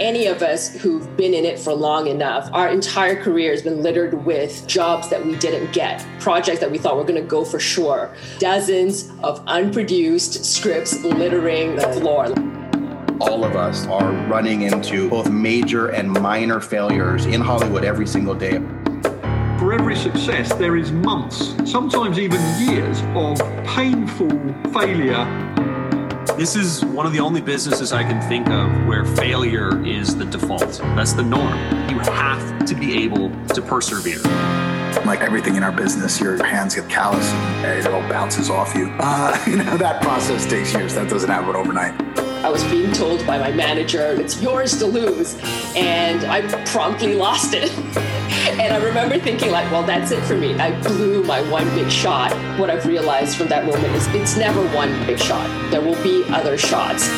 any of us who've been in it for long enough, our entire career has been littered with jobs that we didn't get, projects that we thought were going to go for sure, dozens of unproduced scripts littering the floor. All of us are running into both major and minor failures in Hollywood every single day. For every success, there is months, sometimes even years, of painful failure this is one of the only businesses I can think of where failure is the default. That's the norm. You have to be able to persevere. Like everything in our business, your hands get callous and it all bounces off you. Uh, you know, that process takes years. That doesn't happen overnight. I was being told by my manager, it's yours to lose. And I promptly lost it. and I remember thinking, like, well, that's it for me. I blew my one big shot. What I've realized from that moment is it's never one big shot, there will be other shots.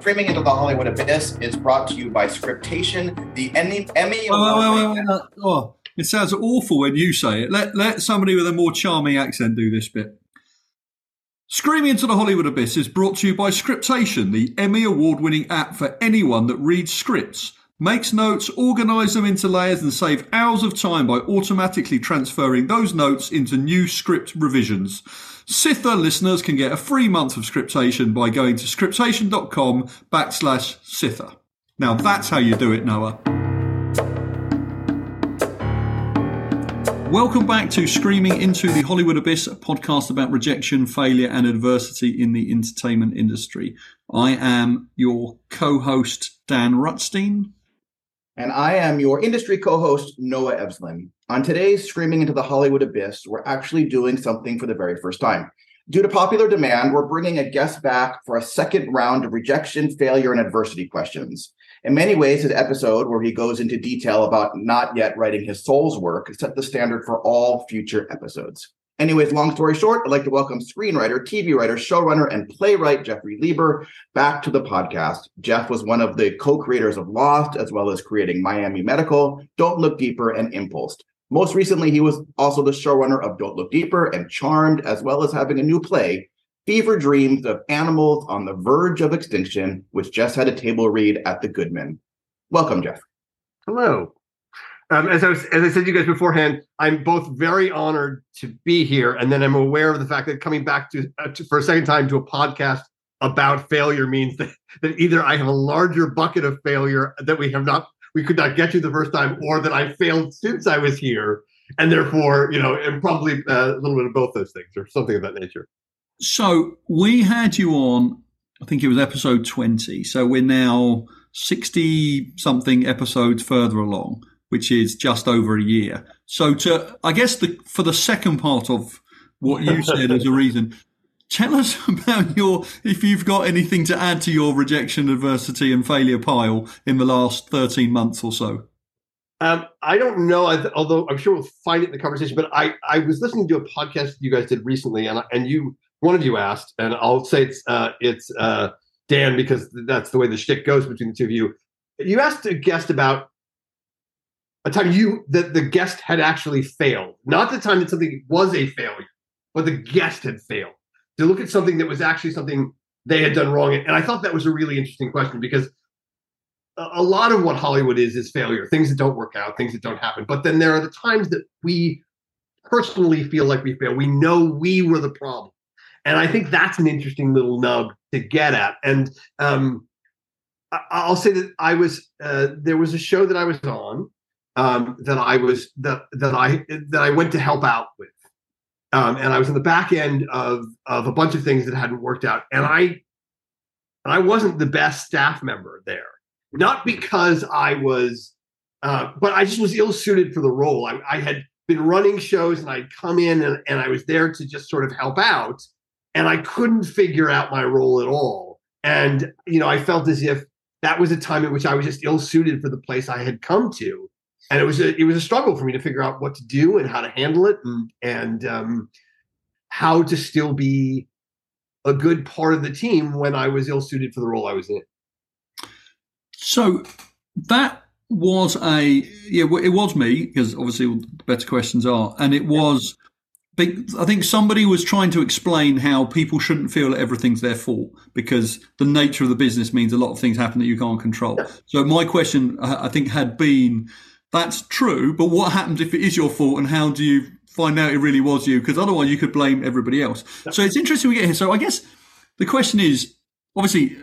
Screaming into the Hollywood Abyss is brought to you by Scriptation, the Emmy. Emmy oh, wait, wait, wait, oh. It sounds awful when you say it. Let, let somebody with a more charming accent do this bit. Screaming into the Hollywood Abyss is brought to you by Scriptation, the Emmy award winning app for anyone that reads scripts, makes notes, organise them into layers, and save hours of time by automatically transferring those notes into new script revisions. Sitha listeners can get a free month of Scriptation by going to scriptation.com backslash Sitha. Now that's how you do it, Noah. Welcome back to Screaming into the Hollywood Abyss, a podcast about rejection, failure, and adversity in the entertainment industry. I am your co host, Dan Rutstein. And I am your industry co host, Noah Evslin. On today's Screaming into the Hollywood Abyss, we're actually doing something for the very first time. Due to popular demand, we're bringing a guest back for a second round of rejection, failure, and adversity questions. In many ways, his episode, where he goes into detail about not yet writing his soul's work, set the standard for all future episodes. Anyways, long story short, I'd like to welcome screenwriter, TV writer, showrunner, and playwright Jeffrey Lieber back to the podcast. Jeff was one of the co creators of Lost, as well as creating Miami Medical, Don't Look Deeper, and Impulse. Most recently, he was also the showrunner of Don't Look Deeper and Charmed, as well as having a new play, Fever Dreams of Animals on the Verge of Extinction, which just had a table read at the Goodman. Welcome, Jeff. Hello. Um, as I was, as I said to you guys beforehand, I'm both very honored to be here, and then I'm aware of the fact that coming back to, uh, to for a second time to a podcast about failure means that, that either I have a larger bucket of failure that we have not we could not get to the first time, or that I failed since I was here, and therefore, you know, and probably uh, a little bit of both those things or something of that nature. So we had you on, I think it was episode 20. So we're now 60 something episodes further along, which is just over a year. So to, I guess the, for the second part of what you said as a reason, tell us about your, if you've got anything to add to your rejection, adversity and failure pile in the last 13 months or so. Um, I don't know, although I'm sure we'll find it in the conversation. But I, I was listening to a podcast you guys did recently, and and you one of you asked, and I'll say it's uh, it's uh, Dan because that's the way the shtick goes between the two of you. You asked a guest about a time you that the guest had actually failed, not the time that something was a failure, but the guest had failed. To look at something that was actually something they had done wrong, and I thought that was a really interesting question because a lot of what Hollywood is is failure, things that don't work out, things that don't happen. But then there are the times that we personally feel like we fail. We know we were the problem. And I think that's an interesting little nub to get at. And um, I, will say that I was uh, there was a show that I was on um, that I was that that I that I went to help out with, um, and I was in the back end of of a bunch of things that hadn't worked out, and I and I wasn't the best staff member there, not because I was, uh, but I just was ill suited for the role. I, I had been running shows and I'd come in and, and I was there to just sort of help out and I couldn't figure out my role at all. And you know, I felt as if that was a time in which I was just ill suited for the place I had come to, and it was a it was a struggle for me to figure out what to do and how to handle it, and and um, how to still be a good part of the team when I was ill suited for the role I was in. So that was a yeah, it was me because obviously the better questions are, and it was I think somebody was trying to explain how people shouldn't feel that everything's their fault because the nature of the business means a lot of things happen that you can't control. So my question, uh, I think, had been, that's true, but what happens if it is your fault, and how do you find out it really was you? Because otherwise, you could blame everybody else. So it's interesting we get here. So I guess the question is, obviously,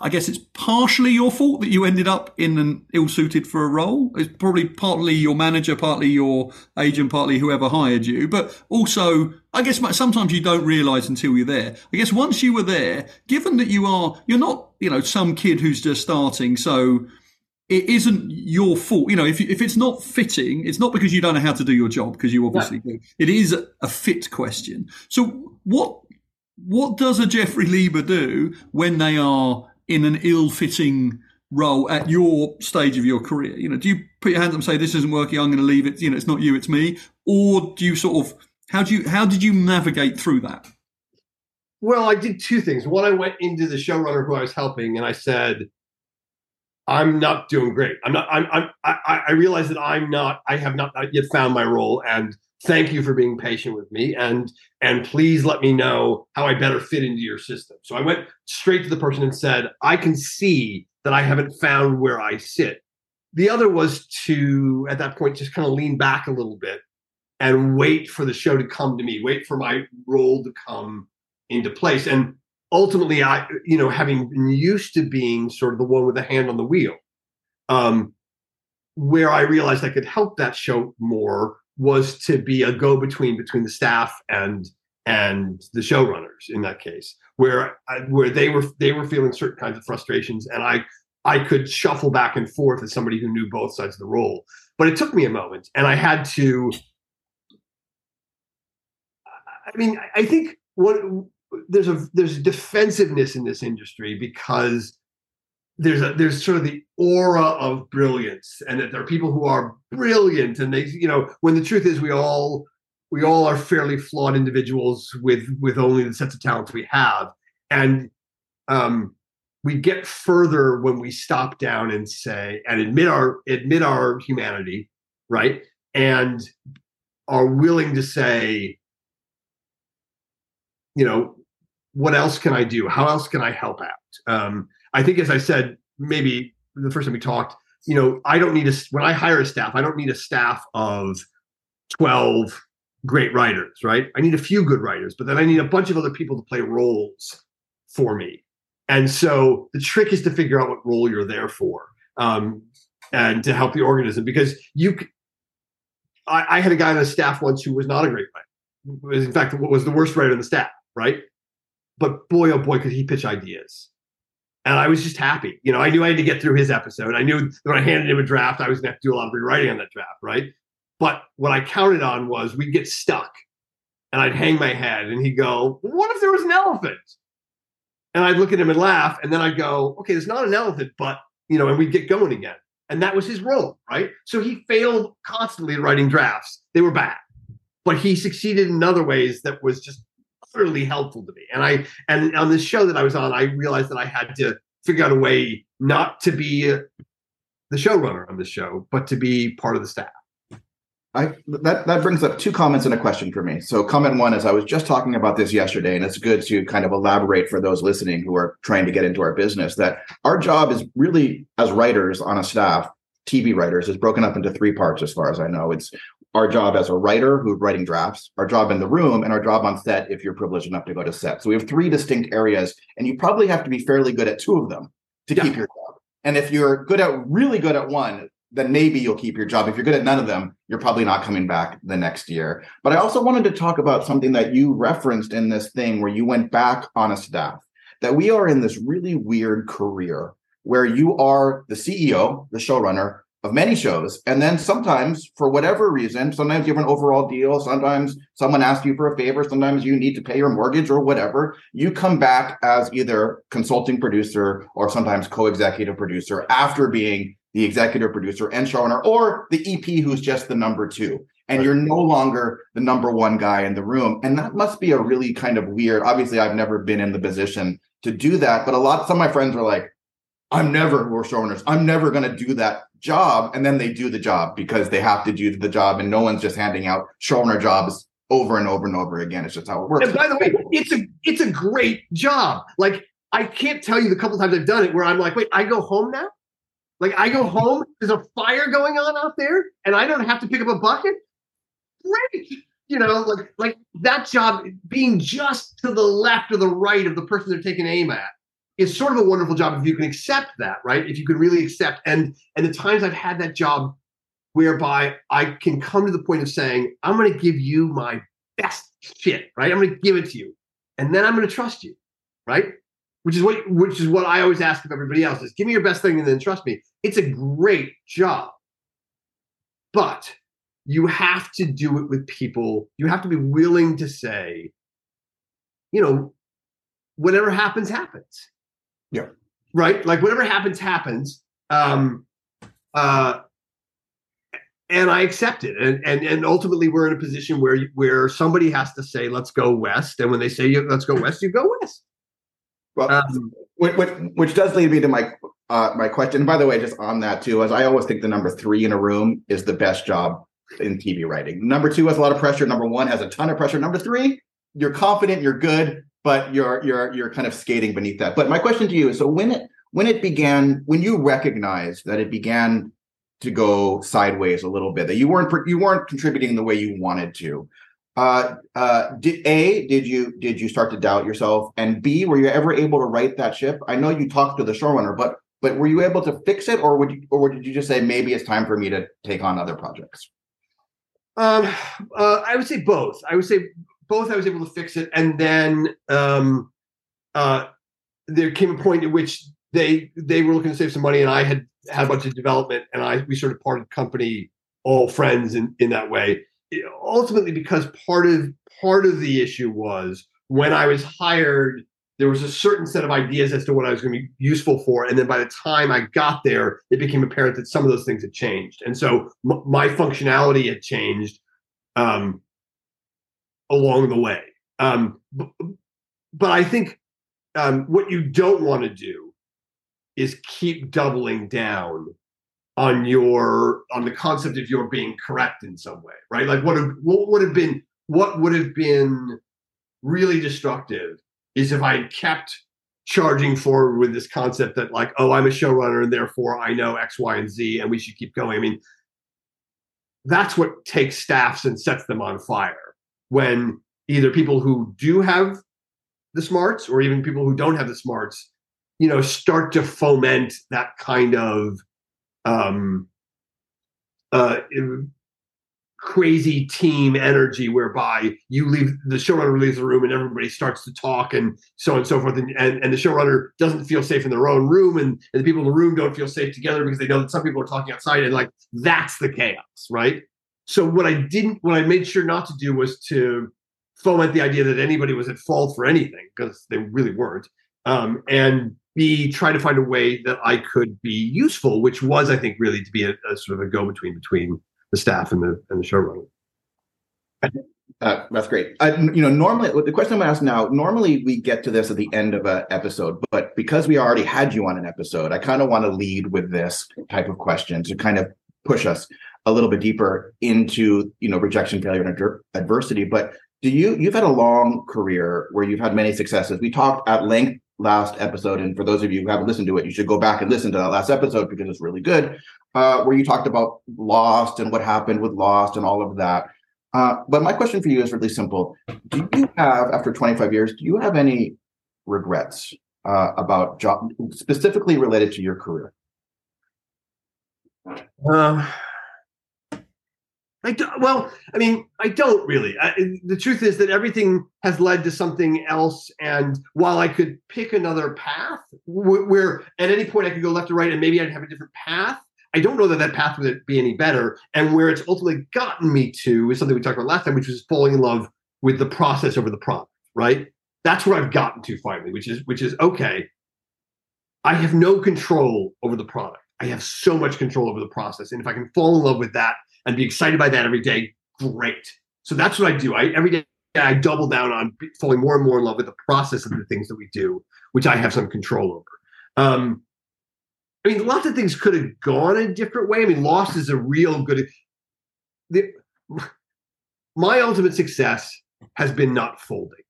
I guess it's partially your fault that you ended up in an ill-suited for a role. It's probably partly your manager, partly your agent, partly whoever hired you. But also, I guess sometimes you don't realise until you're there. I guess once you were there, given that you are, you're not, you know, some kid who's just starting, so it isn't your fault. You know, if if it's not fitting, it's not because you don't know how to do your job, because you obviously do. It is a fit question. So what what does a Jeffrey Lieber do when they are in an ill-fitting role at your stage of your career? You know, do you put your hands up and say, "This isn't working. I'm going to leave it. You know, it's not you, it's me," or do you sort of how do you how did you navigate through that? Well, I did two things. One, I went into the showrunner who I was helping, and I said, "I'm not doing great. I'm not. I'm. I'm I, I realize that I'm not. I have not yet found my role, and thank you for being patient with me and and please let me know how i better fit into your system. So i went straight to the person and said i can see that i haven't found where i sit. The other was to at that point just kind of lean back a little bit and wait for the show to come to me wait for my role to come into place. And ultimately i you know having been used to being sort of the one with the hand on the wheel um where i realized i could help that show more was to be a go-between between the staff and and the showrunners in that case, where where they were they were feeling certain kinds of frustrations, and I I could shuffle back and forth as somebody who knew both sides of the role. But it took me a moment, and I had to. I mean, I think what there's a there's defensiveness in this industry because there's a there's sort of the aura of brilliance and that there are people who are brilliant and they you know when the truth is we all we all are fairly flawed individuals with with only the sets of talents we have. And um we get further when we stop down and say and admit our admit our humanity right? And are willing to say you know what else can i do? How else can i help out? Um I think, as I said, maybe the first time we talked, you know, I don't need a when I hire a staff, I don't need a staff of twelve great writers, right? I need a few good writers, but then I need a bunch of other people to play roles for me. And so the trick is to figure out what role you're there for, um, and to help the organism because you. I, I had a guy on the staff once who was not a great writer. Was in fact what was the worst writer on the staff, right? But boy, oh boy, could he pitch ideas and I was just happy. You know, I knew I had to get through his episode. I knew when I handed him a draft, I was going to have to do a lot of rewriting on that draft, right? But what I counted on was we'd get stuck and I'd hang my head and he'd go, What if there was an elephant? And I'd look at him and laugh. And then I'd go, Okay, there's not an elephant, but, you know, and we'd get going again. And that was his role, right? So he failed constantly at writing drafts. They were bad, but he succeeded in other ways that was just utterly helpful to me. And I and on this show that I was on, I realized that I had to figure out a way not to be the showrunner on the show, but to be part of the staff. I, that that brings up two comments and a question for me. So comment one is I was just talking about this yesterday, and it's good to kind of elaborate for those listening who are trying to get into our business that our job is really as writers on a staff, TV writers, is broken up into three parts as far as I know. It's our job as a writer who's writing drafts, our job in the room, and our job on set if you're privileged enough to go to set. So we have three distinct areas, and you probably have to be fairly good at two of them to yeah. keep your job. And if you're good at really good at one, then maybe you'll keep your job. If you're good at none of them, you're probably not coming back the next year. But I also wanted to talk about something that you referenced in this thing where you went back on a staff, that we are in this really weird career where you are the CEO, the showrunner, of many shows. And then sometimes, for whatever reason, sometimes you have an overall deal. Sometimes someone asks you for a favor. Sometimes you need to pay your mortgage or whatever. You come back as either consulting producer or sometimes co executive producer after being the executive producer and showrunner or the EP who's just the number two. And you're no longer the number one guy in the room. And that must be a really kind of weird. Obviously, I've never been in the position to do that. But a lot, some of my friends are like, I'm never, we're showrunners. I'm never going to do that job and then they do the job because they have to do the job and no one's just handing out showrunner jobs over and over and over again. It's just how it works. And by the way, it's a it's a great job. Like I can't tell you the couple times I've done it where I'm like, wait, I go home now? Like I go home, there's a fire going on out there, and I don't have to pick up a bucket. Great. You know, like like that job being just to the left or the right of the person they're taking aim at is sort of a wonderful job if you can accept that, right? If you can really accept and and the times I've had that job whereby I can come to the point of saying, I'm going to give you my best shit, right? I'm going to give it to you, and then I'm going to trust you, right? Which is what which is what I always ask of everybody else: is give me your best thing and then trust me. It's a great job, but you have to do it with people. You have to be willing to say, you know, whatever happens, happens. Yeah. Right. Like whatever happens, happens. Um, uh, and I accept it. And and and ultimately, we're in a position where where somebody has to say, "Let's go west." And when they say, "Let's go west," you go west. Well, um, which, which, does lead me to my uh, my question. And by the way, just on that too, as I always think the number three in a room is the best job in TV writing. Number two has a lot of pressure. Number one has a ton of pressure. Number three, you're confident, you're good, but you're you're you're kind of skating beneath that. But my question to you is: so when it when it began, when you recognized that it began to go sideways a little bit, that you weren't you weren't contributing the way you wanted to. Uh, uh, did, a did you did you start to doubt yourself, and B were you ever able to right that ship? I know you talked to the showrunner, but but were you able to fix it, or would you, or did you just say maybe it's time for me to take on other projects? Um, uh, I would say both. I would say both. I was able to fix it, and then um, uh, there came a point at which they they were looking to save some money, and I had had a bunch of development, and I we sort of parted company, all friends in in that way. ultimately, because part of part of the issue was when I was hired there was a certain set of ideas as to what I was going to be useful for. And then by the time I got there, it became apparent that some of those things had changed. And so m- my functionality had changed um, along the way. Um, b- but I think um, what you don't want to do is keep doubling down on your on the concept of your being correct in some way, right? Like what have, what would have been what would have been really destructive is if I had kept charging forward with this concept that like, oh, I'm a showrunner and therefore I know X, Y, and Z, and we should keep going. I mean, that's what takes staffs and sets them on fire when either people who do have the smarts or even people who don't have the smarts, you know, start to foment that kind of um, uh, crazy team energy whereby you leave the showrunner leaves the room and everybody starts to talk and so on and so forth and, and, and the showrunner doesn't feel safe in their own room and, and the people in the room don't feel safe together because they know that some people are talking outside and like that's the chaos right so what i didn't what i made sure not to do was to foment the idea that anybody was at fault for anything because they really weren't um, and b try to find a way that i could be useful which was i think really to be a, a sort of a go-between between the staff and the and the showrunner. Uh, that's great. Uh, you know, normally the question I'm going to ask now. Normally, we get to this at the end of an episode, but because we already had you on an episode, I kind of want to lead with this type of question to kind of push us a little bit deeper into you know rejection, failure, and ad- adversity. But do you you've had a long career where you've had many successes? We talked at length last episode, and for those of you who haven't listened to it, you should go back and listen to that last episode because it's really good uh, where you talked about Lost and what happened with Lost and all of that. Uh, but my question for you is really simple. Do you have, after 25 years, do you have any regrets uh, about job, specifically related to your career? Uh, Do, well, I mean, I don't really. I, the truth is that everything has led to something else. And while I could pick another path, wh- where at any point I could go left or right, and maybe I'd have a different path, I don't know that that path would be any better. And where it's ultimately gotten me to is something we talked about last time, which was falling in love with the process over the product. Right? That's where I've gotten to finally, which is which is okay. I have no control over the product. I have so much control over the process, and if I can fall in love with that and be excited by that every day, great. So that's what I do. I every day I double down on falling more and more in love with the process of the things that we do, which I have some control over. Um, I mean, lots of things could have gone a different way. I mean, loss is a real good. The, my ultimate success has been not folding,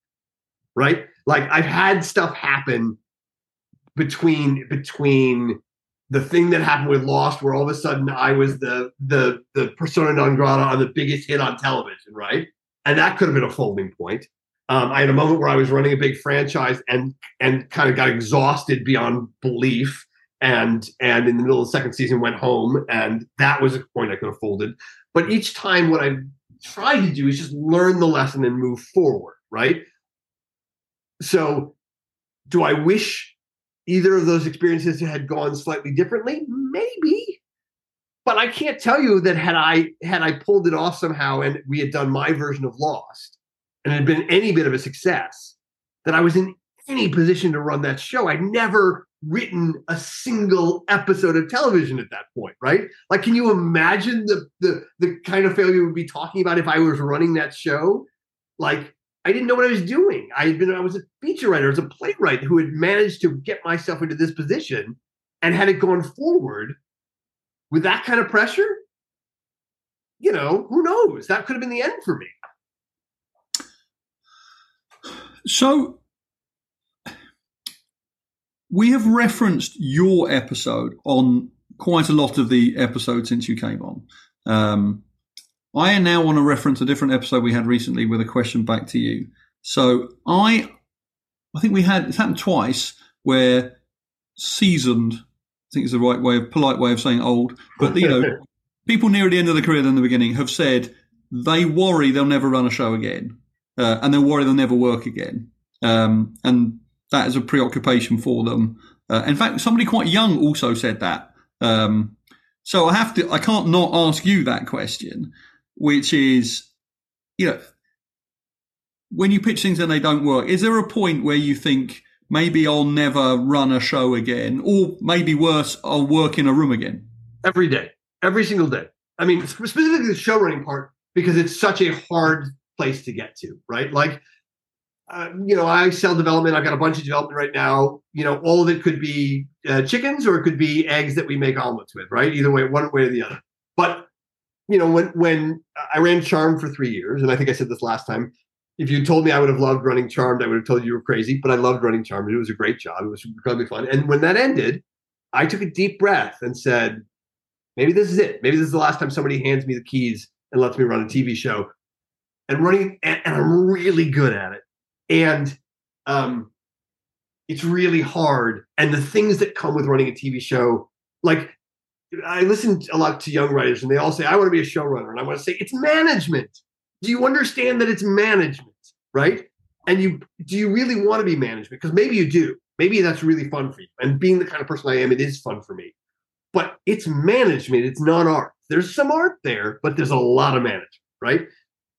right? Like I've had stuff happen between between the thing that happened with Lost, where all of a sudden I was the the the persona non grata on the biggest hit on television, right? And that could have been a folding point. Um, I had a moment where I was running a big franchise and and kind of got exhausted beyond belief, and and in the middle of the second season went home, and that was a point I could have folded. But each time, what I try to do is just learn the lesson and move forward, right? So, do I wish either of those experiences had gone slightly differently? Maybe. But I can't tell you that had I had I pulled it off somehow and we had done my version of Lost and it had been any bit of a success, that I was in any position to run that show. I'd never written a single episode of television at that point, right? Like, can you imagine the the the kind of failure we'd be talking about if I was running that show? Like, I didn't know what I was doing. I had been I was a feature writer, I was a playwright who had managed to get myself into this position, and had it gone forward with that kind of pressure, you know, who knows? That could have been the end for me. So we have referenced your episode on quite a lot of the episodes since you came on. Um, I now want to reference a different episode we had recently with a question back to you. So I, I think we had it's happened twice where seasoned, I think is the right way of polite way of saying old, but you know, people near the end of the career than the beginning have said they worry they'll never run a show again, uh, and they worry they'll never work again, um, and that is a preoccupation for them. Uh, in fact, somebody quite young also said that. Um, so I have to, I can't not ask you that question, which is, you know, when you pitch things and they don't work, is there a point where you think maybe I'll never run a show again, or maybe worse, I'll work in a room again? Every day, every single day. I mean, specifically the show running part, because it's such a hard place to get to, right? Like, uh, you know, I sell development. I've got a bunch of development right now. You know, all of it could be uh, chickens or it could be eggs that we make omelets with, right? Either way, one way or the other. But you know, when when I ran Charmed for three years, and I think I said this last time, if you told me I would have loved running Charmed, I would have told you you were crazy. But I loved running Charmed. It was a great job. It was incredibly fun. And when that ended, I took a deep breath and said, maybe this is it. Maybe this is the last time somebody hands me the keys and lets me run a TV show. And running, and, and I'm really good at it and um, it's really hard. And the things that come with running a TV show, like I listen a lot to young writers, and they all say, "I want to be a showrunner," and I want to say, "It's management." Do you understand that it's management, right? And you do you really want to be management? Because maybe you do. Maybe that's really fun for you. And being the kind of person I am, it is fun for me. But it's management. It's not art. There's some art there, but there's a lot of management, right?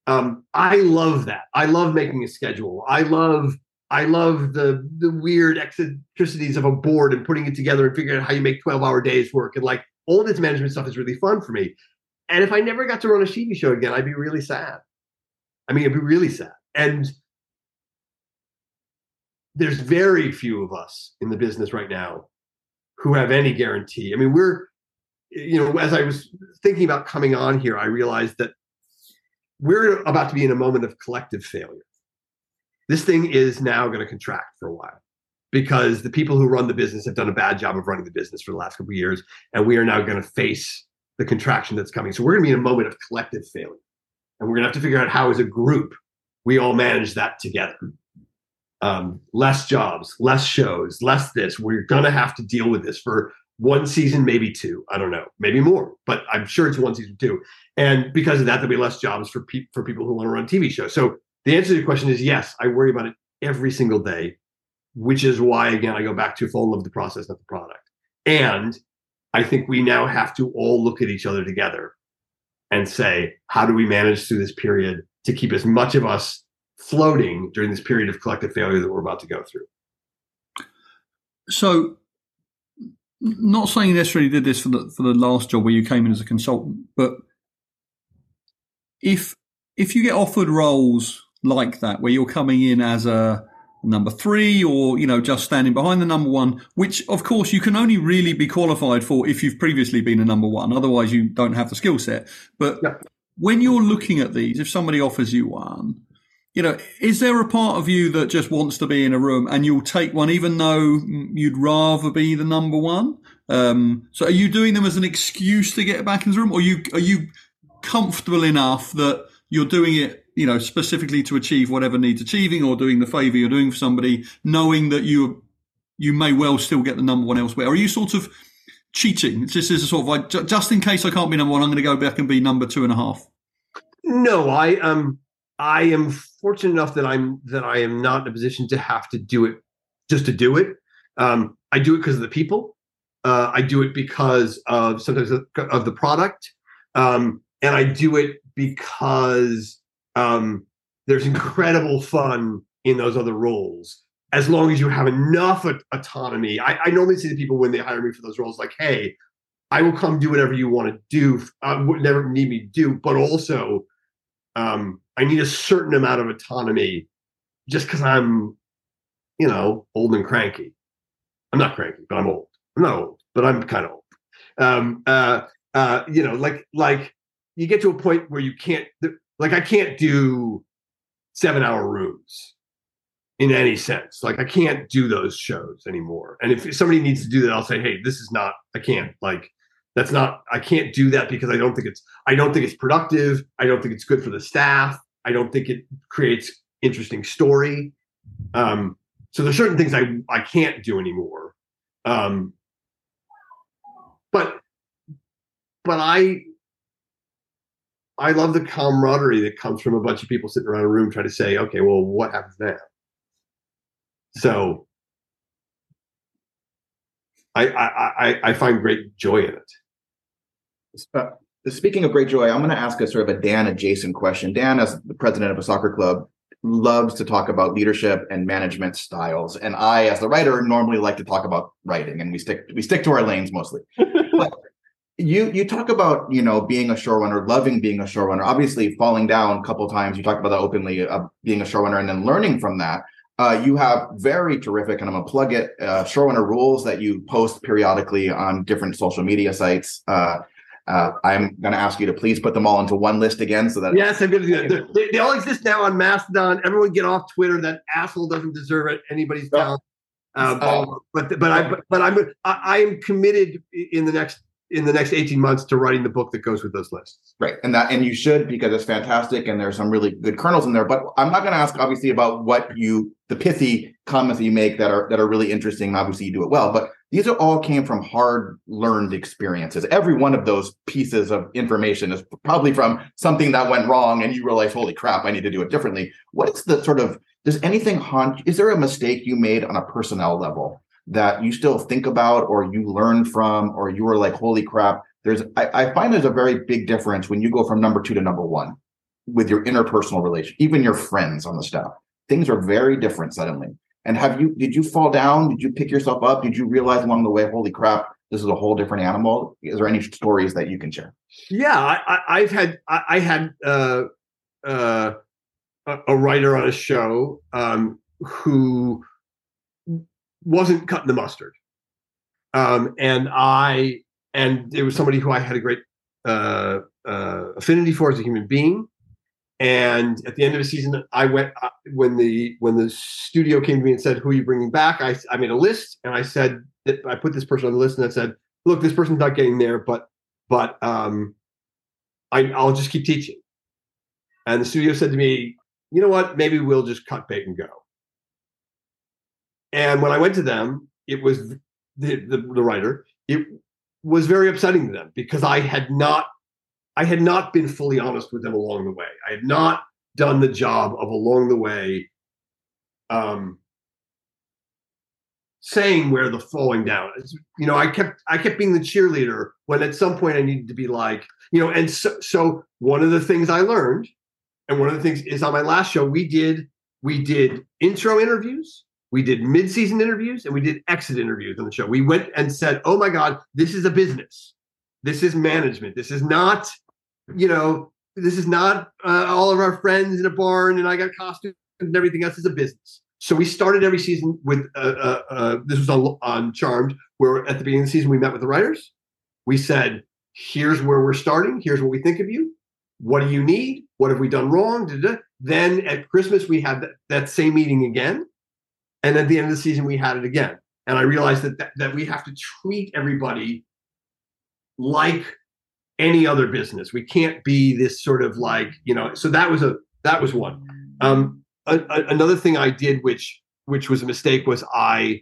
Um, I love that. I love making a schedule. I love I love the the weird eccentricities of a board and putting it together and figuring out how you make 12 hour days work. And like all this management stuff is really fun for me. And if I never got to run a TV show again, I'd be really sad. I mean, it'd be really sad. And there's very few of us in the business right now who have any guarantee. I mean, we're, you know, as I was thinking about coming on here, I realized that we're about to be in a moment of collective failure. This thing is now going to contract for a while because the people who run the business have done a bad job of running the business for the last couple of years, and we are now going to face the contraction that's coming. So we're going to be in a moment of collective failure, and we're going to have to figure out how, as a group, we all manage that together. Um, less jobs, less shows, less this. We're going to have to deal with this for one season, maybe two. I don't know, maybe more, but I'm sure it's one season two. And because of that, there'll be less jobs for pe- for people who want to run TV shows. So the answer to your question is yes. I worry about it every single day, which is why again I go back to love with the process, not the product. And I think we now have to all look at each other together and say, how do we manage through this period to keep as much of us floating during this period of collective failure that we're about to go through? So not saying you necessarily did this for the for the last job where you came in as a consultant, but if if you get offered roles like that where you're coming in as a number three or, you know, just standing behind the number one, which of course you can only really be qualified for if you've previously been a number one. Otherwise you don't have the skill set. But Yeah. when you're looking at these, if somebody offers you one, you know, is there a part of you that just wants to be in a room and you'll take one even though you'd rather be the number one? Um, so are you doing them as an excuse to get back in the room or you, are you comfortable enough that you're doing it, you know, specifically to achieve whatever needs achieving or doing the favor you're doing for somebody, knowing that you, you may well still get the number one elsewhere? Are you sort of cheating? This is a sort of like, just in case I can't be number one, I'm going to go back and be number two and a half. No, I um I am fortunate enough that I'm that I am not in a position to have to do it just to do it. Um, I do it because of the people. Uh, I do it because of sometimes of, of the product, um, and I do it because um, there's incredible fun in those other roles. As long as you have enough autonomy, I, I normally say to people when they hire me for those roles, like, "Hey, I will come do whatever you want to do. Uh, would never need me to do, but also um, I need a certain amount of autonomy just because I'm, you know, old and cranky. I'm not cranky, but I'm old. I'm not old, but I'm kind of old. Um, uh, uh, you know, like like you get to a point where you can't like I can't do seven hour rooms in any sense. Like I can't do those shows anymore. And if somebody needs to do that, I'll say, hey, this is not. I can't. Like that's not. I can't do that because I don't think it's. I don't think it's productive. I don't think it's good for the staff. I don't think it creates interesting story. Um, so there's certain things I I can't do anymore. Um, but but I I love the camaraderie that comes from a bunch of people sitting around a room trying to say, okay, well, what happens now? So I I I, I find great joy in it. Uh, Speaking of great joy, I'm going to ask a sort of a Dan adjacent question. Dan, as the president of a soccer club, loves to talk about leadership and management styles, and I, as the writer, normally like to talk about writing, and we stick we stick to our lanes mostly. but you you talk about you know being a showrunner, loving being a showrunner. Obviously, falling down a couple times. You talked about that openly, uh, being a showrunner, and then learning from that. Uh, you have very terrific, and I'm gonna plug it, uh, showrunner rules that you post periodically on different social media sites. Uh, uh, I'm going to ask you to please put them all into one list again, so that Yes, I'm going to do that. They, they all exist now on Mastodon. Everyone get off Twitter. That asshole doesn't deserve it. Anybody's down. Uh, but but I but, but I'm I am committed in the next in the next 18 months to writing the book that goes with those lists. right, and that and you should because it's fantastic, and there's some really good kernels in there. But I'm not going to ask obviously about what you the pithy comments that you make that are that are really interesting. Obviously, you do it well, but these are all came from hard learned experiences. Every one of those pieces of information is probably from something that went wrong, and you realize, holy crap, I need to do it differently. What is the sort of does anything haunt? Is there a mistake you made on a personnel level that you still think about, or you learn from, or you were like, holy crap? There's I, I find there's a very big difference when you go from number two to number one with your interpersonal relation, even your friends on the staff. Things are very different suddenly. And have you did you fall down? Did you pick yourself up? Did you realize along the way, holy crap, this is a whole different animal? Is there any stories that you can share? Yeah, I, I've had I, I had uh, uh, a writer on a show um, who wasn't cutting the mustard, um, and I and it was somebody who I had a great uh, uh, affinity for as a human being. And at the end of the season, I went uh, when the when the studio came to me and said, "Who are you bringing back?" I I made a list and I said that I put this person on the list and I said, "Look, this person's not getting there, but but um, I, I'll just keep teaching. And the studio said to me, you know what? Maybe we'll just cut bait and go. And when I went to them, it was the, the, the writer, it was very upsetting to them because I had not I had not been fully honest with them along the way. I had not done the job of along the way um, saying where the falling down is. You know, I kept I kept being the cheerleader when at some point I needed to be like, you know, and so so one of the things I learned, and one of the things is on my last show, we did we did intro interviews, we did mid-season interviews, and we did exit interviews on the show. We went and said, Oh my God, this is a business. This is management. This is not, you know, this is not uh, all of our friends in a barn and I got costumes and everything else. Is a business. So we started every season with uh, uh, uh, this was on, on Charmed, where at the beginning of the season we met with the writers. We said, "Here's where we're starting. Here's what we think of you. What do you need? What have we done wrong?" Then at Christmas we had that, that same meeting again, and at the end of the season we had it again. And I realized that that, that we have to treat everybody like any other business. We can't be this sort of like you know. So that was a that was one. Um, a, a, another thing I did, which which was a mistake, was I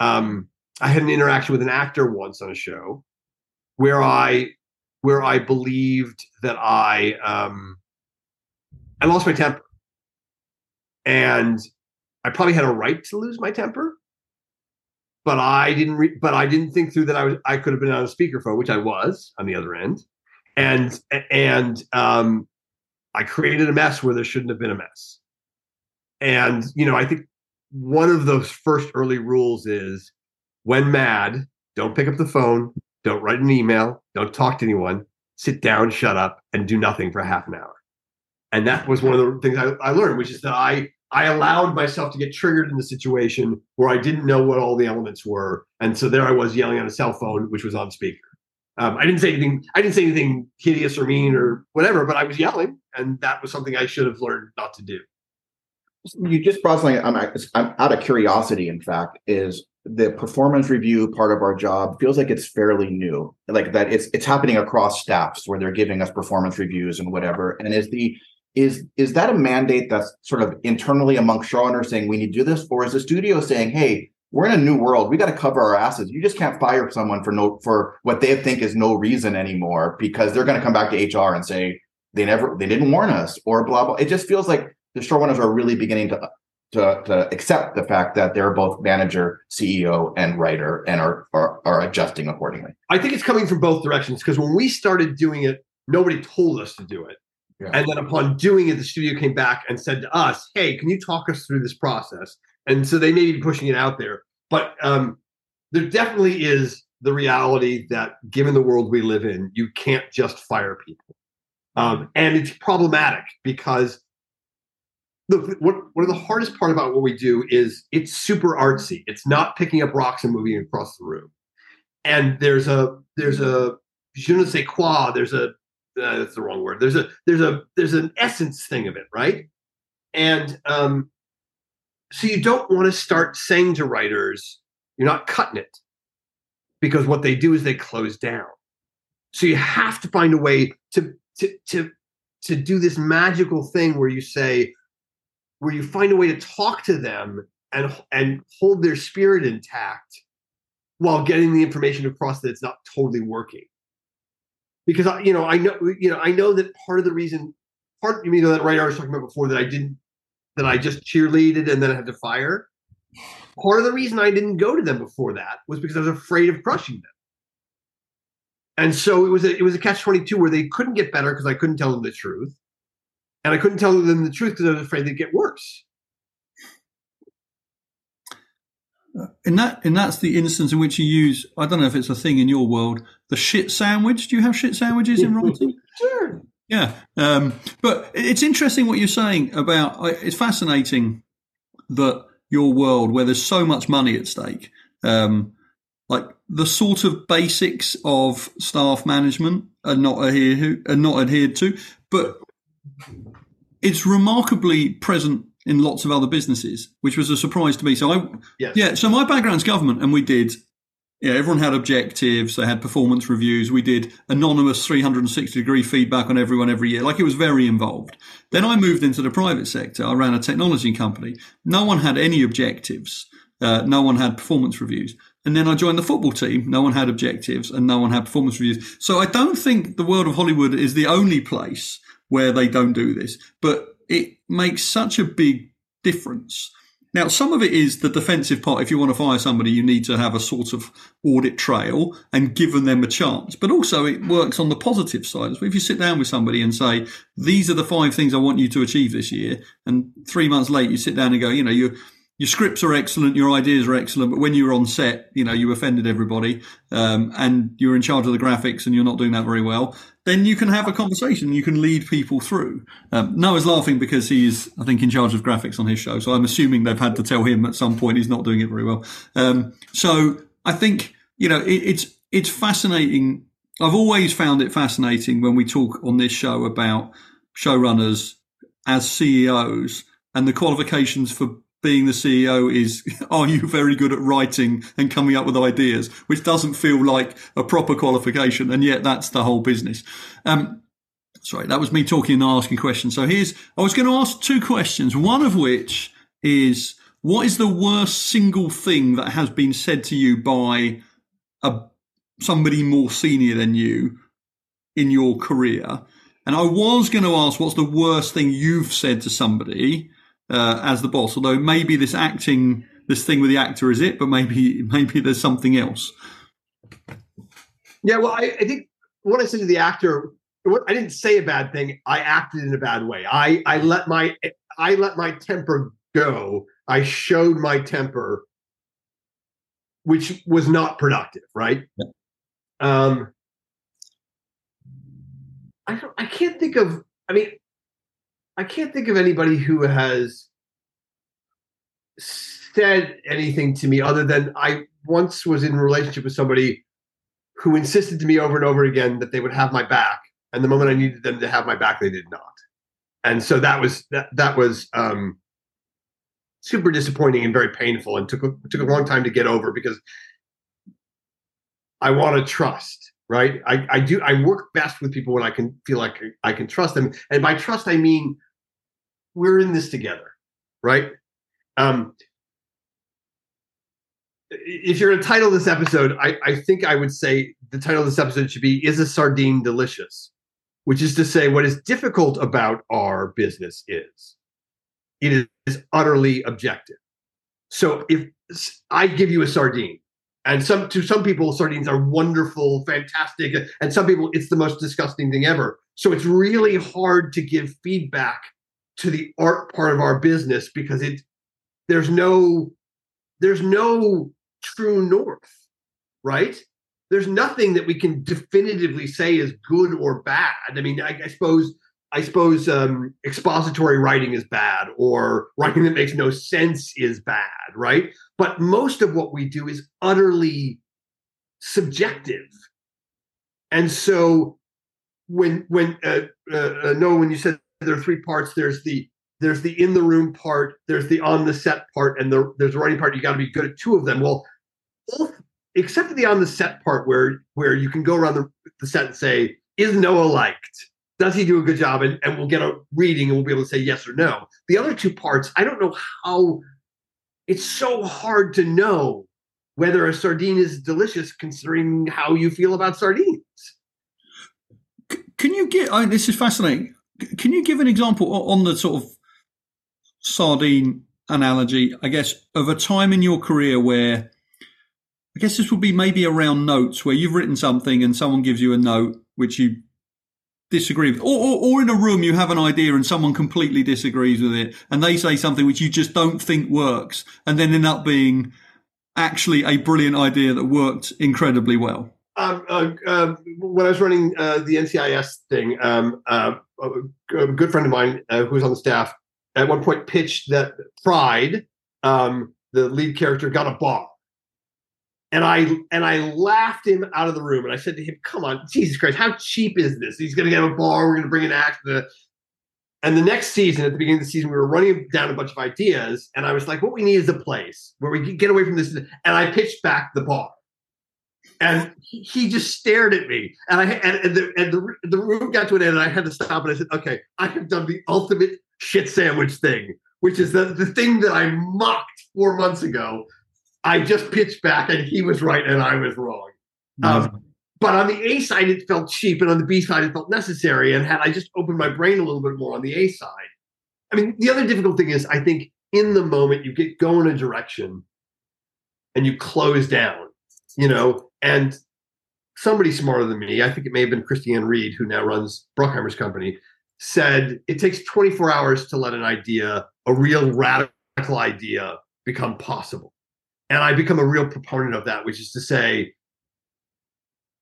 um, I had an interaction with an actor once on a show where I where I believed that I um, I lost my temper, and I probably had a right to lose my temper, but I didn't. Re- but I didn't think through that I was I could have been on a speakerphone, which I was on the other end, and and um, I created a mess where there shouldn't have been a mess. And you know, I think one of those first early rules is when mad, don't pick up the phone, don't write an email, don't talk to anyone, sit down, shut up, and do nothing for half an hour. And that was one of the things I, I learned, which is that I I allowed myself to get triggered in the situation where I didn't know what all the elements were, and so there I was yelling on a cell phone, which was on speaker. Um, I didn't say anything. I didn't say anything hideous or mean or whatever, but I was yelling, and that was something I should have learned not to do. You just brought something. I'm, I'm out of curiosity. In fact, is the performance review part of our job feels like it's fairly new, like that it's it's happening across staffs where they're giving us performance reviews and whatever. And is the is is that a mandate that's sort of internally among showrunners saying we need to do this, or is the studio saying, hey, we're in a new world. We got to cover our asses. You just can't fire someone for no for what they think is no reason anymore because they're going to come back to HR and say they never they didn't warn us or blah blah. It just feels like the showrunners are really beginning to to, to accept the fact that they're both manager, CEO, and writer, and are are, are adjusting accordingly. I think it's coming from both directions because when we started doing it, nobody told us to do it. Yeah. And then upon doing it, the studio came back and said to us, "Hey, can you talk us through this process?" And so they may be pushing it out there, but um, there definitely is the reality that, given the world we live in, you can't just fire people, um, and it's problematic because the what one of the hardest part about what we do is it's super artsy. It's not picking up rocks and moving across the room, and there's a there's a je ne sais quoi. There's a uh, that's the wrong word. There's a there's a there's an essence thing of it, right? And um, so you don't want to start saying to writers, "You're not cutting it," because what they do is they close down. So you have to find a way to to to to do this magical thing where you say, where you find a way to talk to them and and hold their spirit intact while getting the information across that it's not totally working because I, you know I know you know I know that part of the reason part you know that writer I was talking about before that I didn't that I just cheerleaded and then I had to fire. Part of the reason I didn't go to them before that was because I was afraid of crushing them. And so it was a it was a catch twenty two where they couldn't get better because I couldn't tell them the truth, and I couldn't tell them the truth because I was afraid they'd get worse. Uh, and that and that's the instance in which you use I don't know if it's a thing in your world the shit sandwich. Do you have shit sandwiches in writing? Sure. Yeah, um, but it's interesting what you're saying about. It's fascinating that your world, where there's so much money at stake, um, like the sort of basics of staff management are not adhered are not adhered to, but it's remarkably present in lots of other businesses, which was a surprise to me. So I, Yes. yeah, so my background's government, and we did. Yeah, everyone had objectives. They had performance reviews. We did anonymous 360 degree feedback on everyone every year. Like it was very involved. Then I moved into the private sector. I ran a technology company. No one had any objectives. Uh, no one had performance reviews. And then I joined the football team. No one had objectives and no one had performance reviews. So I don't think the world of Hollywood is the only place where they don't do this, but it makes such a big difference. Now, some of it is the defensive part. If you want to fire somebody, you need to have a sort of audit trail and given them a chance. But also, it works on the positive side. If you sit down with somebody and say, "These are the five things I want you to achieve this year," and three months later you sit down and go, "You know, you your scripts are excellent, your ideas are excellent, but when you were on set, you know, you offended everybody, um, and you're in charge of the graphics and you're not doing that very well, then you can have a conversation. You can lead people through. Um, Noah's laughing because he's, I think, in charge of graphics on his show. So I'm assuming they've had to tell him at some point he's not doing it very well. Um, so I think, you know, it, it's, it's fascinating. I've always found it fascinating when we talk on this show about showrunners as CEOs and the qualifications for being the CEO is are you very good at writing and coming up with ideas, which doesn't feel like a proper qualification, and yet that's the whole business. Um, sorry, that was me talking and asking questions. So here's I was going to ask two questions, one of which is what is the worst single thing that has been said to you by a somebody more senior than you in your career? And I was going to ask what's the worst thing you've said to somebody uh, as the boss. Although maybe this acting, this thing with the actor is it, but maybe maybe there's something else. Yeah, well, I, I think what I said to the actor, I didn't say a bad thing. I acted in a bad way. I I let my I let my temper go. I showed my temper, which was not productive. Right. Yeah. Um. I don't. I can't think of. I mean, I can't think of anybody who has said anything to me other than I once was in a relationship with somebody who insisted to me over and over again that they would have my back, and the moment I needed them to have my back, they did not. And so that was that that was um, super disappointing and very painful, and took a, took a long time to get over because I want to trust right I, I do i work best with people when i can feel like i can trust them and by trust i mean we're in this together, right? Um, if you're going to title this episode, I, I think I would say the title of this episode should be Is a Sardine Delicious? Which is to say, what is difficult about our business is it is utterly objective. So if I give you a sardine, and some to some people sardines are wonderful, fantastic, and some people it's the most disgusting thing ever. So it's really hard to give feedback to the art part of our business because it there's no there's no true north right? There's nothing that we can definitively say is good or bad. I mean i, I suppose i suppose um, expository writing is bad or writing that makes no sense is bad right? But most of what we do is utterly subjective. And so when when uh, uh, uh no when you said there are three parts. There's the there's the in the room part, there's the on the set part, and the, there's the writing part. You got to be good at two of them. Well, both except for the on the set part where where you can go around the, the set and say, is Noah liked? Does he do a good job? And, and we'll get a reading and we'll be able to say yes or no. The other two parts, I don't know how it's so hard to know whether a sardine is delicious considering how you feel about sardines. Can you get? I, this is fascinating. Can you give an example on the sort of sardine analogy, I guess, of a time in your career where I guess this would be maybe around notes where you've written something and someone gives you a note which you disagree with, or, or, or, in a room you have an idea and someone completely disagrees with it and they say something which you just don't think works and then end up being actually a brilliant idea that worked incredibly well. Um, uh, uh, when I was running uh, the NCIS thing, um, uh, a good friend of mine uh, who was on the staff at one point pitched that Pride, um, the lead character, got a bar. And I and I laughed him out of the room, and I said to him, "Come on, Jesus Christ, how cheap is this? He's going to get a bar. We're going to bring an actor." And the next season, at the beginning of the season, we were running down a bunch of ideas, and I was like, "What we need is a place where we can get away from this." And I pitched back the bar and he just stared at me. And i and, and, the, and the, the room got to an end and i had to stop and i said okay i have done the ultimate shit sandwich thing which is the, the thing that i mocked four months ago. I just pitched back and he was right and i was wrong. Um, but on the a side it felt cheap and on the b side it felt necessary and had i just opened my brain a little bit more on the a side. I mean the other difficult thing is i think in the moment you get going a direction and you close down you know and somebody smarter than me, I think it may have been KristieAnne Reed, who now runs Bruckheimer's company, said it takes 24 hours to let an idea, a real radical idea, become possible. And I become a real proponent of that, which is to say,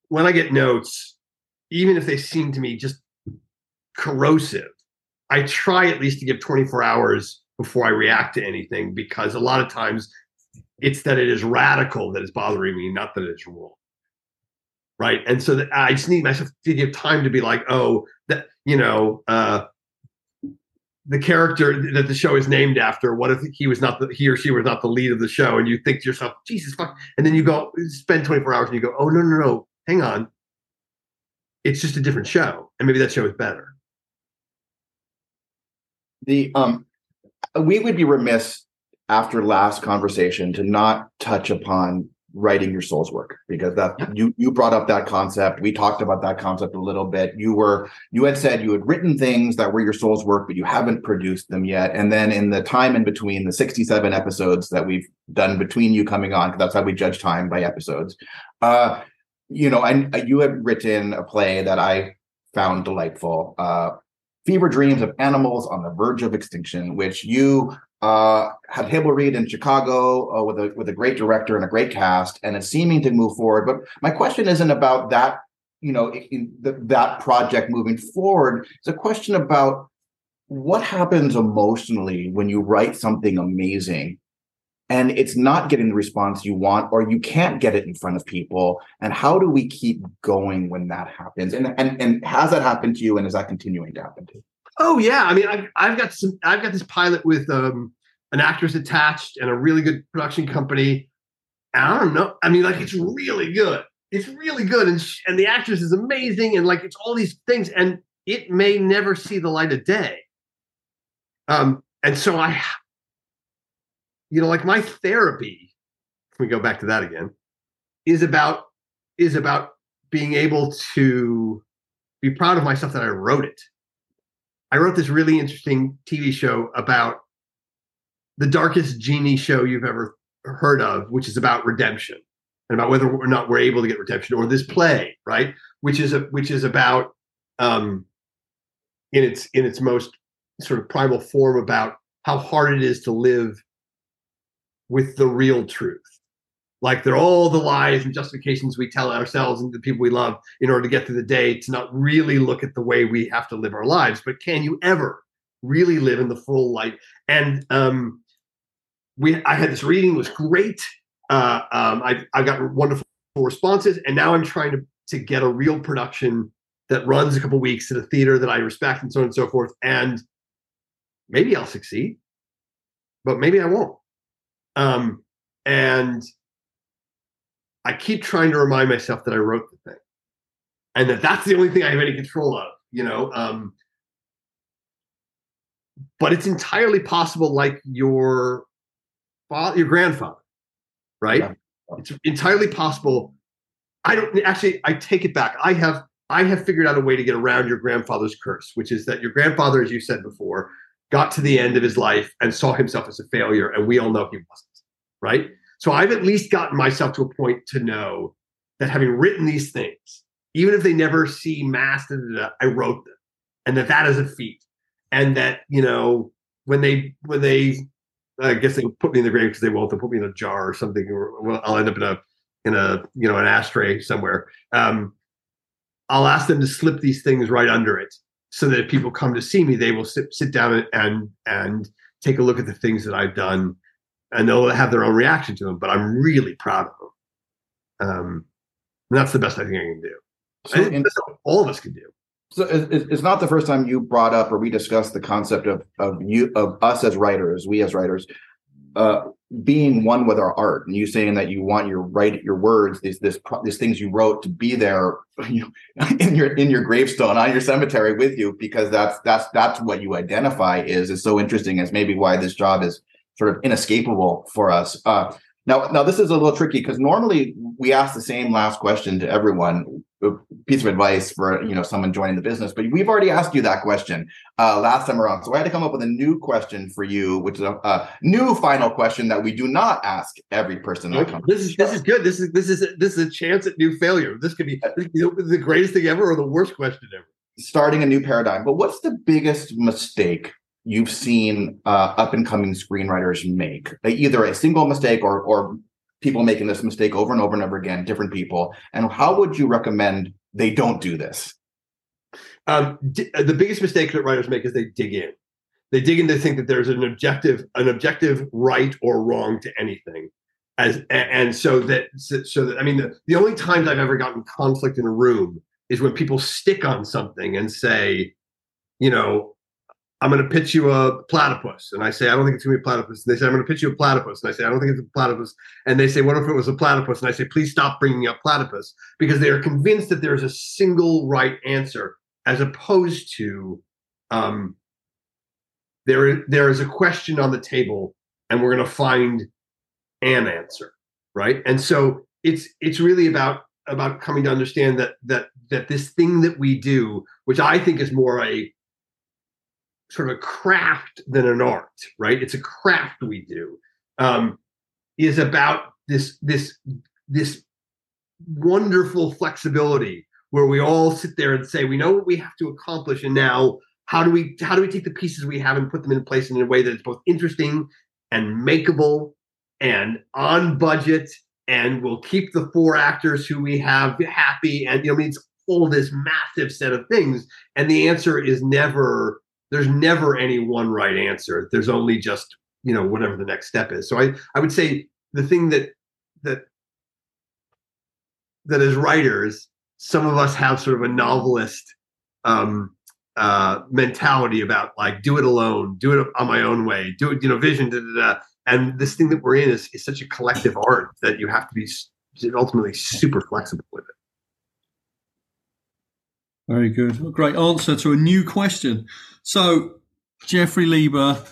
when I get notes, even if they seem to me just corrosive, I try at least to give 24 hours before I react to anything because a lot of times it's that it is radical that is bothering me, not that it's wrong. Right. And so that I just need myself to give time to be like, oh, that, you know, uh, the character that the show is named after, what if he was not the, he or she was not the lead of the show? And you think to yourself, Jesus fuck. And then you go spend 24 hours and you go, oh, no, no, no, hang on. It's just a different show. And maybe that show is better. The, um, we would be remiss after last conversation to not touch upon writing your soul's work because that you you brought up that concept. We talked about that concept a little bit. You were you had said you had written things that were your soul's work but you haven't produced them yet. And then in the time in between the 67 episodes that we've done between you coming on because that's how we judge time by episodes uh you know and you had written a play that i found delightful uh fever dreams of animals on the verge of extinction which you uh, had Hable Reed in Chicago uh, with a with a great director and a great cast, and it's seeming to move forward. But my question isn't about that, you know, the, that project moving forward. It's a question about what happens emotionally when you write something amazing and it's not getting the response you want or you can't get it in front of people and how do we keep going when that happens and and, and has that happened to you and is that continuing to happen to you Oh yeah, I mean, I've, I've got some. I've got this pilot with um, an actress attached and a really good production company. I don't know. I mean, like it's really good. It's really good, and sh- and the actress is amazing, and like it's all these things, and it may never see the light of day. Um, and so I, you know, like my therapy. If we go back to that again, is about is about being able to be proud of myself that I wrote it I wrote this really interesting TV show about the darkest genie show you've ever heard of, which is about redemption and about whether or not we're able to get redemption, or this play, right, which is a which is about um, in its in its most sort of primal form about how hard it is to live with the real truth like they're all the lies and justifications we tell ourselves and the people we love in order to get through the day to not really look at the way we have to live our lives. But can you ever really live in the full light? And um we i had this reading was great. Uh um i i got wonderful responses and now i'm trying to to get a real production that runs a couple weeks at a theater that i respect and so on and so forth and maybe i'll succeed but maybe i won't. Um and I keep trying to remind myself that I wrote the thing and that that's the only thing I have any control of, you know. Um, but it's entirely possible, like your father, your grandfather, right? Yeah. It's entirely possible. I don't actually. I take it back. I have I have figured out a way to get around your grandfather's curse, which is that your grandfather, as you said before, got to the end of his life and saw himself as a failure, and we all know he wasn't, right? So I've at least gotten myself to a point to know that having written these things, even if they never see mass, I wrote them, and that that is a feat, and that you know when they when they, I guess they put me in the grave because they won't. They'll put me in a jar or something, or I'll end up in a in a you know an ashtray somewhere. Um, I'll ask them to slip these things right under it, so that if people come to see me, they will sit sit down and and take a look at the things that I've done and they'll have their own reaction to them. But I'm really proud of them. Um, that's the best I think I can do. So, and all of us can do. So it's not the first time you brought up or we discussed the concept of of you of us as writers, we as writers, uh, being one with our art, and you saying that you want your write your words, these this these things you wrote to be there you, in your in your gravestone on your cemetery with you because that's that's that's what you identify is is so interesting as maybe why this job is sort of inescapable for us. Uh, now, now this is a little tricky because normally we ask the same last question to everyone, a piece of advice for you know someone joining the business. But we've already asked you that question uh, last time around, so I had to come up with a new question for you, which is a, a new final question that we do not ask every person that comes. This is this is good. This is this is this is a chance at new failure. This could be the greatest thing ever or the worst question ever. Starting a new paradigm. But what's the biggest mistake you've seen uh, up and coming screenwriters make, either a single mistake or or people making this mistake over and over and over again, different people, and how would you recommend they don't do this? Um, d- the biggest mistake that writers make is they dig in. They dig in to think that there's an objective, an objective right or wrong to anything, as and so that so that I mean the, the only times I've ever gotten conflict in a room is when people stick on something and say, you know, I'm going to pitch you a platypus. And I say, I don't think it's going to be a platypus. And they say, I'm going to pitch you a platypus. And I say, I don't think it's a platypus. And they say, what if it was a platypus? And I say, please stop bringing up platypus because they are convinced that there's a single right answer as opposed to um, there, there is a question on the table and we're going to find an answer. Right. And so it's, it's really about, about coming to understand that, that, that this thing that we do, which I think is more a, sort of a craft than an art, right? It's a craft we do. Um, is about this this this wonderful flexibility where we all sit there and say we know what we have to accomplish and now how do we how do we take the pieces we have and put them in place in a way that is both interesting and makeable and on budget and we'll keep the four actors who we have happy and you know I mean it's all this massive set of things and the answer is never there's never any one right answer. There's only just you know whatever the next step is. So I I would say the thing that that that as writers, some of us have sort of a novelist um, uh, mentality about like do it alone, do it on my own way, do it you know vision. Da, da, da. And this thing that we're in is, is such a collective art that you have to be ultimately super flexible with it. Very good. Great answer to a new question. So, Jeffrey Lieber,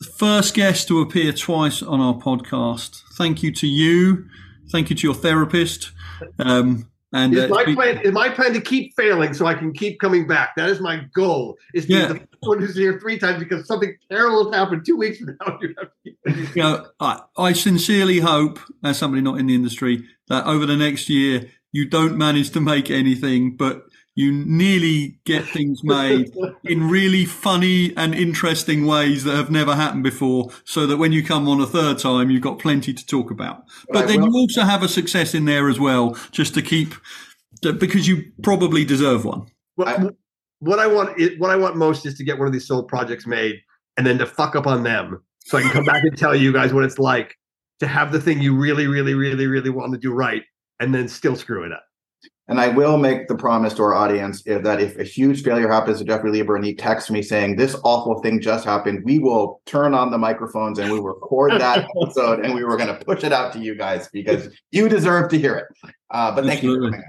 the first guest to appear twice on our podcast. Thank you to you. Thank you to your therapist. Um, and it's uh, my plan. It's my plan to keep failing so I can keep coming back. That is my goal. Is to yeah. be the one who's here three times because something terrible has happened two weeks from now. you know, I, I sincerely hope, as somebody not in the industry, that over the next year you don't manage to make anything, but you nearly get things made in really funny and interesting ways that have never happened before so that when you come on a third time you've got plenty to talk about. But right, then well, you also have a success in there as well just to keep because you probably deserve one. Well, what i want what i want most is to get one of these soul projects made and then to fuck up on them so i can come back and tell you guys what it's like to have the thing you really really really really want to do right and then still screw it up and I will make the promise to our audience that if a huge failure happens to Jeffrey Lieber and he texts me saying this awful thing just happened, we will turn on the microphones and we will record that episode and we were going to push it out to you guys because you deserve to hear it. Uh, but thank Absolutely. you.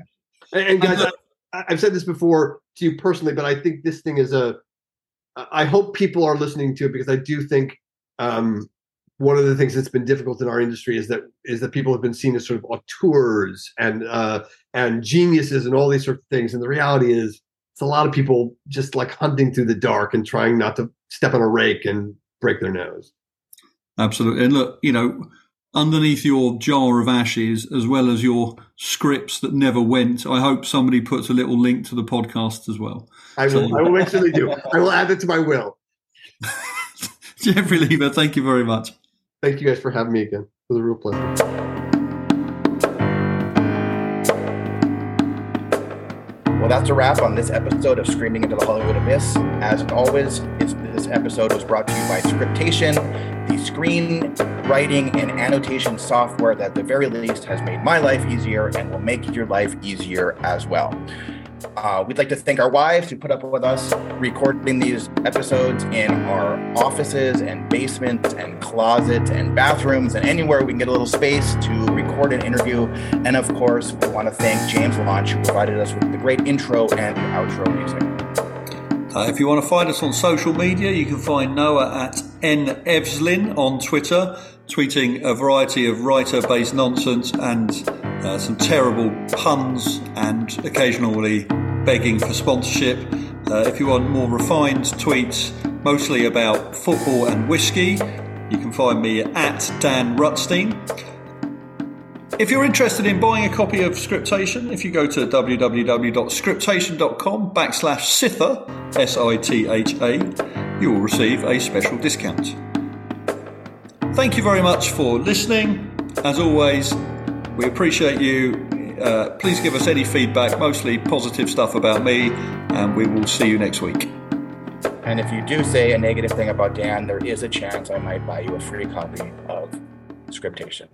And, and guys, I, I've said this before to you personally, but I think this thing is a. I hope people are listening to it because I do think um, one of the things that's been difficult in our industry is that is that people have been seen as sort of auteurs and uh, and geniuses and all these sort of things. And the reality is, it's a lot of people just like hunting through the dark and trying not to step on a rake and break their nose. Absolutely. And look, you know, underneath your jar of ashes, as well as your scripts that never went, I hope somebody puts a little link to the podcast as well. I will. So, I will make sure they do. I will add it to my will. Jeffrey Lieber, thank you very much. Thank you guys for having me again. It was a real pleasure. Well, that's a wrap on this episode of Screaming into the Hollywood Abyss. As always, this episode was brought to you by Scriptation, the screen writing and annotation software that, at the very least, has made my life easier and will make your life easier as well. Uh, we'd like to thank our wives who put up with us recording these episodes in our offices and basements and closets and bathrooms and anywhere we can get a little space to record an interview. And of course, we want to thank James Launch, who provided us with the great intro and outro music. Uh, if you want to find us on social media, you can find Noah at nevslin on Twitter, tweeting a variety of writer-based nonsense and uh, some terrible puns and occasionally begging for sponsorship. Uh, if you want more refined tweets, mostly about football and whiskey, you can find me at Dan Rutstein. If you're interested in buying a copy of Scriptation, if you go to www.scriptation.com backslash Sitha, S I T H A, you will receive a special discount. Thank you very much for listening. As always, we appreciate you. Uh, please give us any feedback, mostly positive stuff about me, and we will see you next week. And if you do say a negative thing about Dan, there is a chance I might buy you a free copy of Scriptation.